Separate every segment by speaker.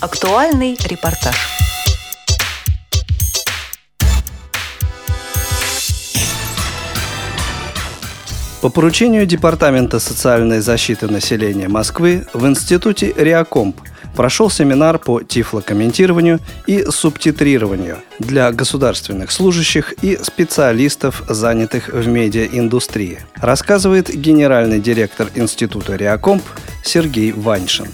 Speaker 1: Актуальный репортаж.
Speaker 2: По поручению Департамента социальной защиты населения Москвы в Институте Реакомп прошел семинар по тифлокомментированию и субтитрированию для государственных служащих и специалистов, занятых в медиаиндустрии, рассказывает генеральный директор Института Реакомп Сергей Ваньшин.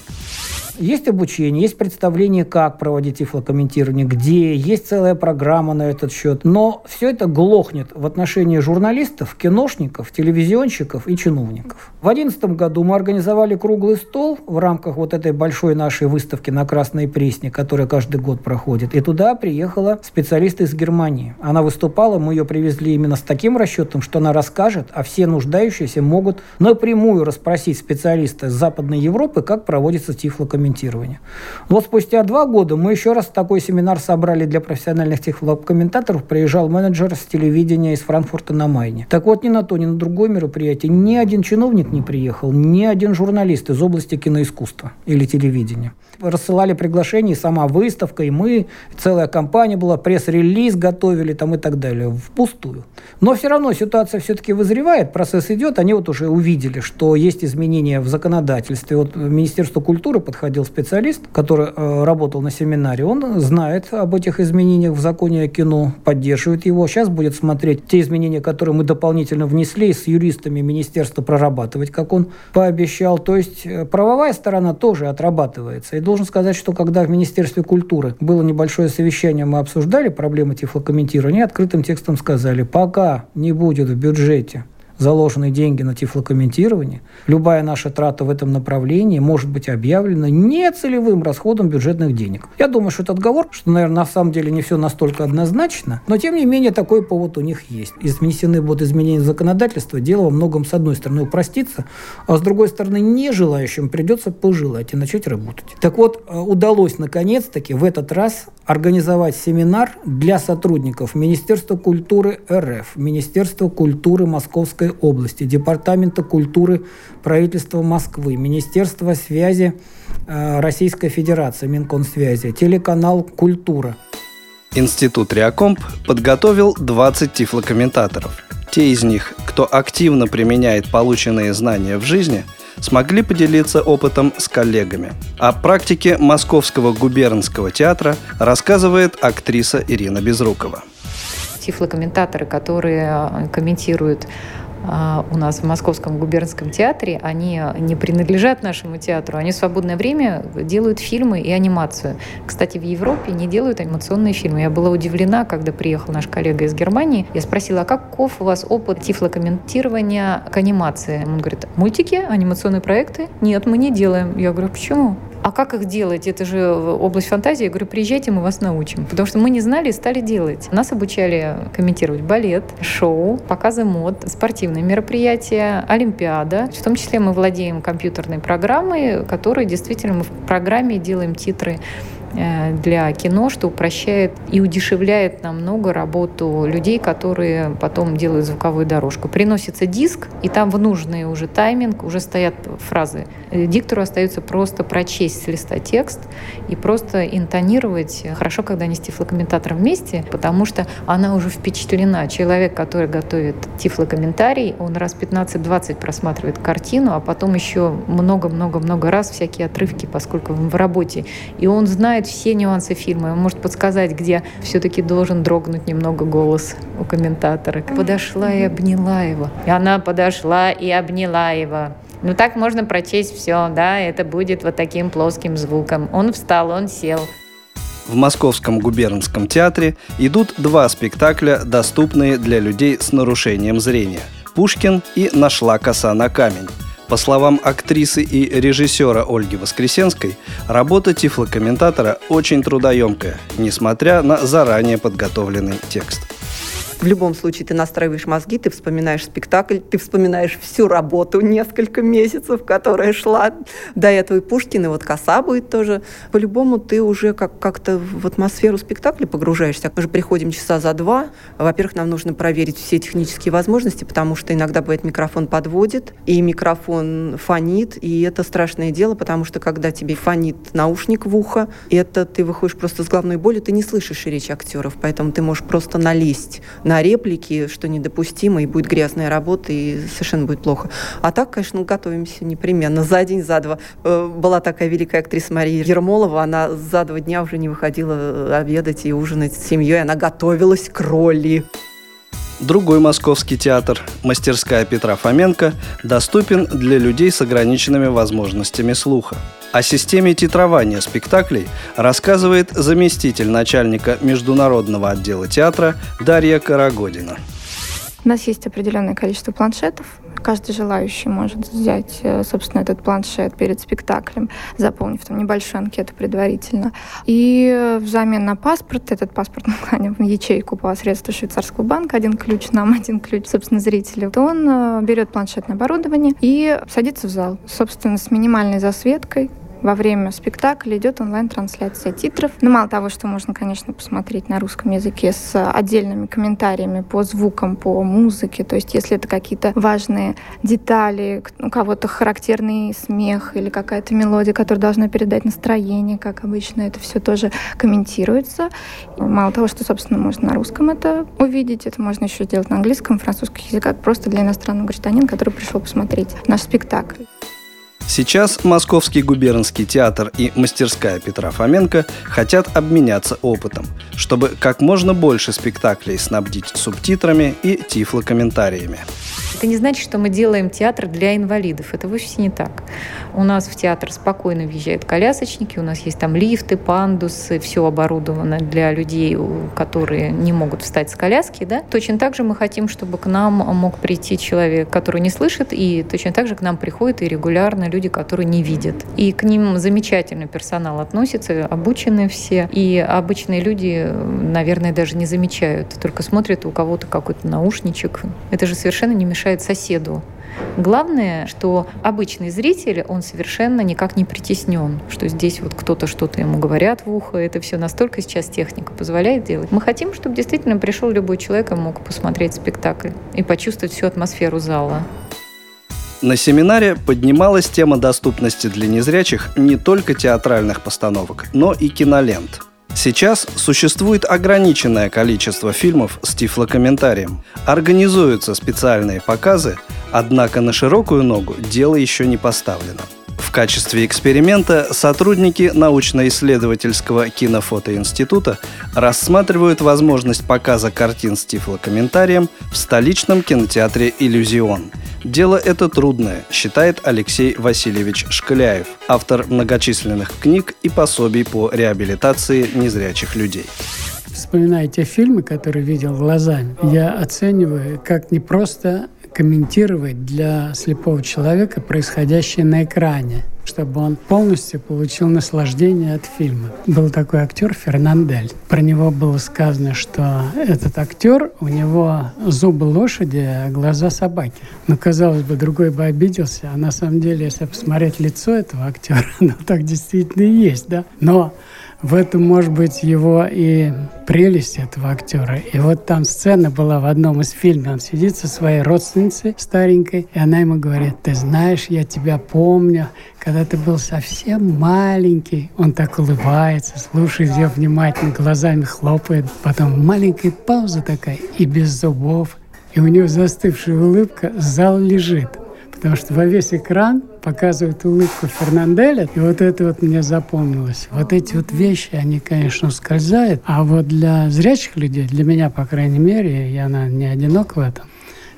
Speaker 3: Есть обучение, есть представление, как проводить тифлокомментирование, где, есть целая программа на этот счет. Но все это глохнет в отношении журналистов, киношников, телевизионщиков и чиновников. В 2011 году мы организовали круглый стол в рамках вот этой большой нашей выставки на Красной Пресне, которая каждый год проходит. И туда приехала специалист из Германии. Она выступала, мы ее привезли именно с таким расчетом, что она расскажет, а все нуждающиеся могут напрямую расспросить специалиста из Западной Европы, как проводится тифлокомментирование комментирования. Вот спустя два года мы еще раз такой семинар собрали для профессиональных технолог-комментаторов. Приезжал менеджер с телевидения из Франкфурта на Майне. Так вот, ни на то, ни на другое мероприятие ни один чиновник не приехал, ни один журналист из области киноискусства или телевидения. Рассылали приглашения, и сама выставка, и мы, целая компания была, пресс-релиз готовили там и так далее, впустую. Но все равно ситуация все-таки вызревает, процесс идет, они вот уже увидели, что есть изменения в законодательстве. Вот Министерство культуры подходило приходил специалист, который э, работал на семинаре, он знает об этих изменениях в законе о кино, поддерживает его. Сейчас будет смотреть те изменения, которые мы дополнительно внесли, с юристами министерства прорабатывать, как он пообещал. То есть э, правовая сторона тоже отрабатывается. И должен сказать, что когда в Министерстве культуры было небольшое совещание, мы обсуждали проблемы тифлокомментирования, открытым текстом сказали, пока не будет в бюджете заложены деньги на тифлокомментирование, любая наша трата в этом направлении может быть объявлена не целевым расходом бюджетных денег. Я думаю, что это отговор, что, наверное, на самом деле не все настолько однозначно, но, тем не менее, такой повод у них есть. Изменены будут изменения законодательства, дело во многом, с одной стороны, упростится, а с другой стороны, не желающим придется пожелать и начать работать. Так вот, э, удалось, наконец-таки, в этот раз организовать семинар для сотрудников Министерства культуры РФ, Министерства культуры Московской области, Департамента культуры правительства Москвы, Министерства связи э, Российской Федерации, Минкомсвязи, телеканал «Культура».
Speaker 2: Институт Реакомп подготовил 20 тифлокомментаторов. Те из них, кто активно применяет полученные знания в жизни, смогли поделиться опытом с коллегами. О практике Московского губернского театра рассказывает актриса Ирина Безрукова.
Speaker 4: Тифлокомментаторы, которые э, комментируют у нас в Московском губернском театре, они не принадлежат нашему театру, они в свободное время делают фильмы и анимацию. Кстати, в Европе не делают анимационные фильмы. Я была удивлена, когда приехал наш коллега из Германии. Я спросила, а каков у вас опыт тифлокомментирования к анимации? Он говорит, мультики, анимационные проекты? Нет, мы не делаем. Я говорю, почему? А как их делать? Это же область фантазии. Я говорю, приезжайте, мы вас научим. Потому что мы не знали и стали делать. Нас обучали комментировать балет, шоу, показы мод, спортивные мероприятия, олимпиада. В том числе мы владеем компьютерной программой, которой действительно мы в программе делаем титры Э, для кино, что упрощает и удешевляет намного работу людей, которые потом делают звуковую дорожку. Приносится диск, и там в нужный уже тайминг уже стоят фразы. Э, диктору остается просто прочесть с листа текст и просто интонировать. Хорошо, когда они с тифлокомментатором вместе, потому что она уже впечатлена. Человек, который готовит тифлокомментарий, он раз 15-20 просматривает картину, а потом еще много-много-много раз всякие отрывки, поскольку он в работе. И он знает знает все нюансы фильма, он может подсказать, где все-таки должен дрогнуть немного голос у комментатора. Подошла и обняла его. И она подошла и обняла его. Ну так можно прочесть все, да, это будет вот таким плоским звуком. Он встал, он сел.
Speaker 2: В Московском губернском театре идут два спектакля, доступные для людей с нарушением зрения. «Пушкин» и «Нашла коса на камень». По словам актрисы и режиссера Ольги Воскресенской, работа тифлокомментатора очень трудоемкая, несмотря на заранее подготовленный текст.
Speaker 1: В любом случае ты настраиваешь мозги, ты вспоминаешь спектакль, ты вспоминаешь всю работу несколько месяцев, которая шла до этого. И Пушкин, и вот коса будет тоже. По-любому ты уже как- как-то в атмосферу спектакля погружаешься. Мы же приходим часа за два. Во-первых, нам нужно проверить все технические возможности, потому что иногда бывает микрофон подводит, и микрофон фонит, и это страшное дело, потому что когда тебе фонит наушник в ухо, это ты выходишь просто с головной болью, ты не слышишь речь актеров, поэтому ты можешь просто налезть на реплики, что недопустимо, и будет грязная работа, и совершенно будет плохо. А так, конечно, готовимся непременно. За день, за два. Э, Была такая великая актриса Мария Ермолова, она за два дня уже не выходила э, обедать и ужинать с семьей, она готовилась к роли.
Speaker 2: Другой московский театр, мастерская Петра Фоменко, доступен для людей с ограниченными возможностями слуха. О системе титрования спектаклей рассказывает заместитель начальника международного отдела театра Дарья Карагодина.
Speaker 5: У нас есть определенное количество планшетов. Каждый желающий может взять, э, собственно, этот планшет перед спектаклем, заполнив там небольшую анкету предварительно. И э, взамен на паспорт, этот паспорт мы кланяем в ячейку по средству швейцарского банка, один ключ нам, один ключ, собственно, зрителю, то он э, берет планшетное оборудование и садится в зал, собственно, с минимальной засветкой, во время спектакля идет онлайн-трансляция титров. Но мало того, что можно, конечно, посмотреть на русском языке с отдельными комментариями по звукам, по музыке. То есть, если это какие-то важные детали, у кого-то характерный смех или какая-то мелодия, которая должна передать настроение, как обычно, это все тоже комментируется. Мало того, что, собственно, можно на русском это увидеть, это можно еще сделать на английском, французском языках, просто для иностранного гражданина, который пришел посмотреть наш спектакль.
Speaker 2: Сейчас Московский губернский театр и мастерская Петра Фоменко хотят обменяться опытом, чтобы как можно больше спектаклей снабдить субтитрами и тифлокомментариями.
Speaker 4: Это не значит, что мы делаем театр для инвалидов. Это вовсе не так. У нас в театр спокойно въезжают колясочники, у нас есть там лифты, пандусы, все оборудовано для людей, которые не могут встать с коляски. Да? Точно так же мы хотим, чтобы к нам мог прийти человек, который не слышит, и точно так же к нам приходят и регулярно люди, которые не видят. И к ним замечательно персонал относится, обучены все. И обычные люди, наверное, даже не замечают, только смотрят у кого-то какой-то наушничек. Это же совершенно не мешает соседу. Главное, что обычный зритель, он совершенно никак не притеснен, что здесь вот кто-то что-то ему говорят в ухо. Это все настолько сейчас техника позволяет делать. Мы хотим, чтобы действительно пришел любой человек и мог посмотреть спектакль и почувствовать всю атмосферу зала.
Speaker 2: На семинаре поднималась тема доступности для незрячих не только театральных постановок, но и кинолент. Сейчас существует ограниченное количество фильмов с тифлокомментарием. Организуются специальные показы, однако на широкую ногу дело еще не поставлено. В качестве эксперимента сотрудники научно-исследовательского кинофотоинститута рассматривают возможность показа картин с тифлокомментарием в столичном кинотеатре «Иллюзион». Дело это трудное, считает Алексей Васильевич Шкаляев, автор многочисленных книг и пособий по реабилитации незрячих людей.
Speaker 6: Вспоминая те фильмы, которые видел глазами, я оцениваю как не просто комментировать для слепого человека происходящее на экране, чтобы он полностью получил наслаждение от фильма. Был такой актер Фернандель. Про него было сказано, что этот актер, у него зубы лошади, а глаза собаки. Но, казалось бы, другой бы обиделся, а на самом деле, если посмотреть лицо этого актера, ну так действительно и есть, да. Но в этом, может быть, его и прелесть этого актера. И вот там сцена была в одном из фильмов. Он сидит со своей родственницей старенькой, и она ему говорит, ты знаешь, я тебя помню, когда ты был совсем маленький. Он так улыбается, слушает ее внимательно, глазами хлопает. Потом маленькая пауза такая, и без зубов. И у него застывшая улыбка, зал лежит. Потому что во весь экран показывают улыбку Фернанделя, и вот это вот мне запомнилось. Вот эти вот вещи, они, конечно, ускользают, а вот для зрячих людей, для меня, по крайней мере, я, наверное, не одинок в этом,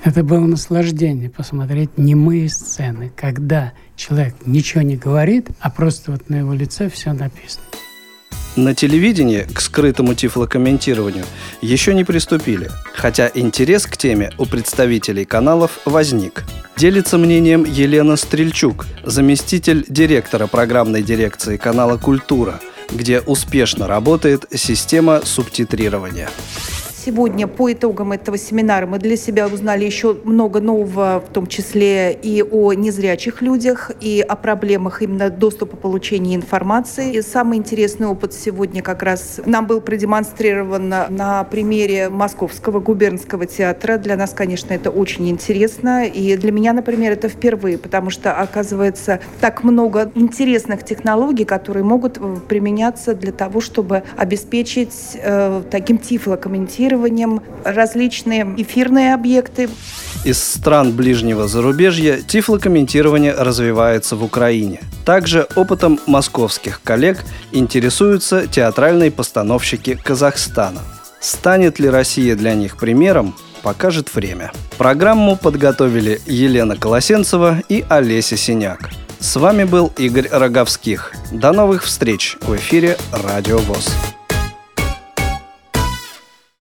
Speaker 6: это было наслаждение посмотреть немые сцены, когда человек ничего не говорит, а просто вот на его лице все написано.
Speaker 2: На телевидении к скрытому тифлокомментированию еще не приступили, хотя интерес к теме у представителей каналов возник. Делится мнением Елена Стрельчук, заместитель директора программной дирекции канала «Культура», где успешно работает система субтитрирования.
Speaker 7: Сегодня по итогам этого семинара мы для себя узнали еще много нового, в том числе и о незрячих людях, и о проблемах именно доступа получения информации. И самый интересный опыт сегодня как раз нам был продемонстрирован на примере Московского губернского театра. Для нас, конечно, это очень интересно. И для меня, например, это впервые, потому что, оказывается, так много интересных технологий, которые могут применяться для того, чтобы обеспечить э, таким тифлокомментированием различные эфирные объекты.
Speaker 2: Из стран ближнего зарубежья тифлокомментирование развивается в Украине. Также опытом московских коллег интересуются театральные постановщики Казахстана. Станет ли Россия для них примером, покажет время. Программу подготовили Елена Колосенцева и Олеся Синяк. С вами был Игорь Роговских. До новых встреч в эфире «Радио ВОЗ».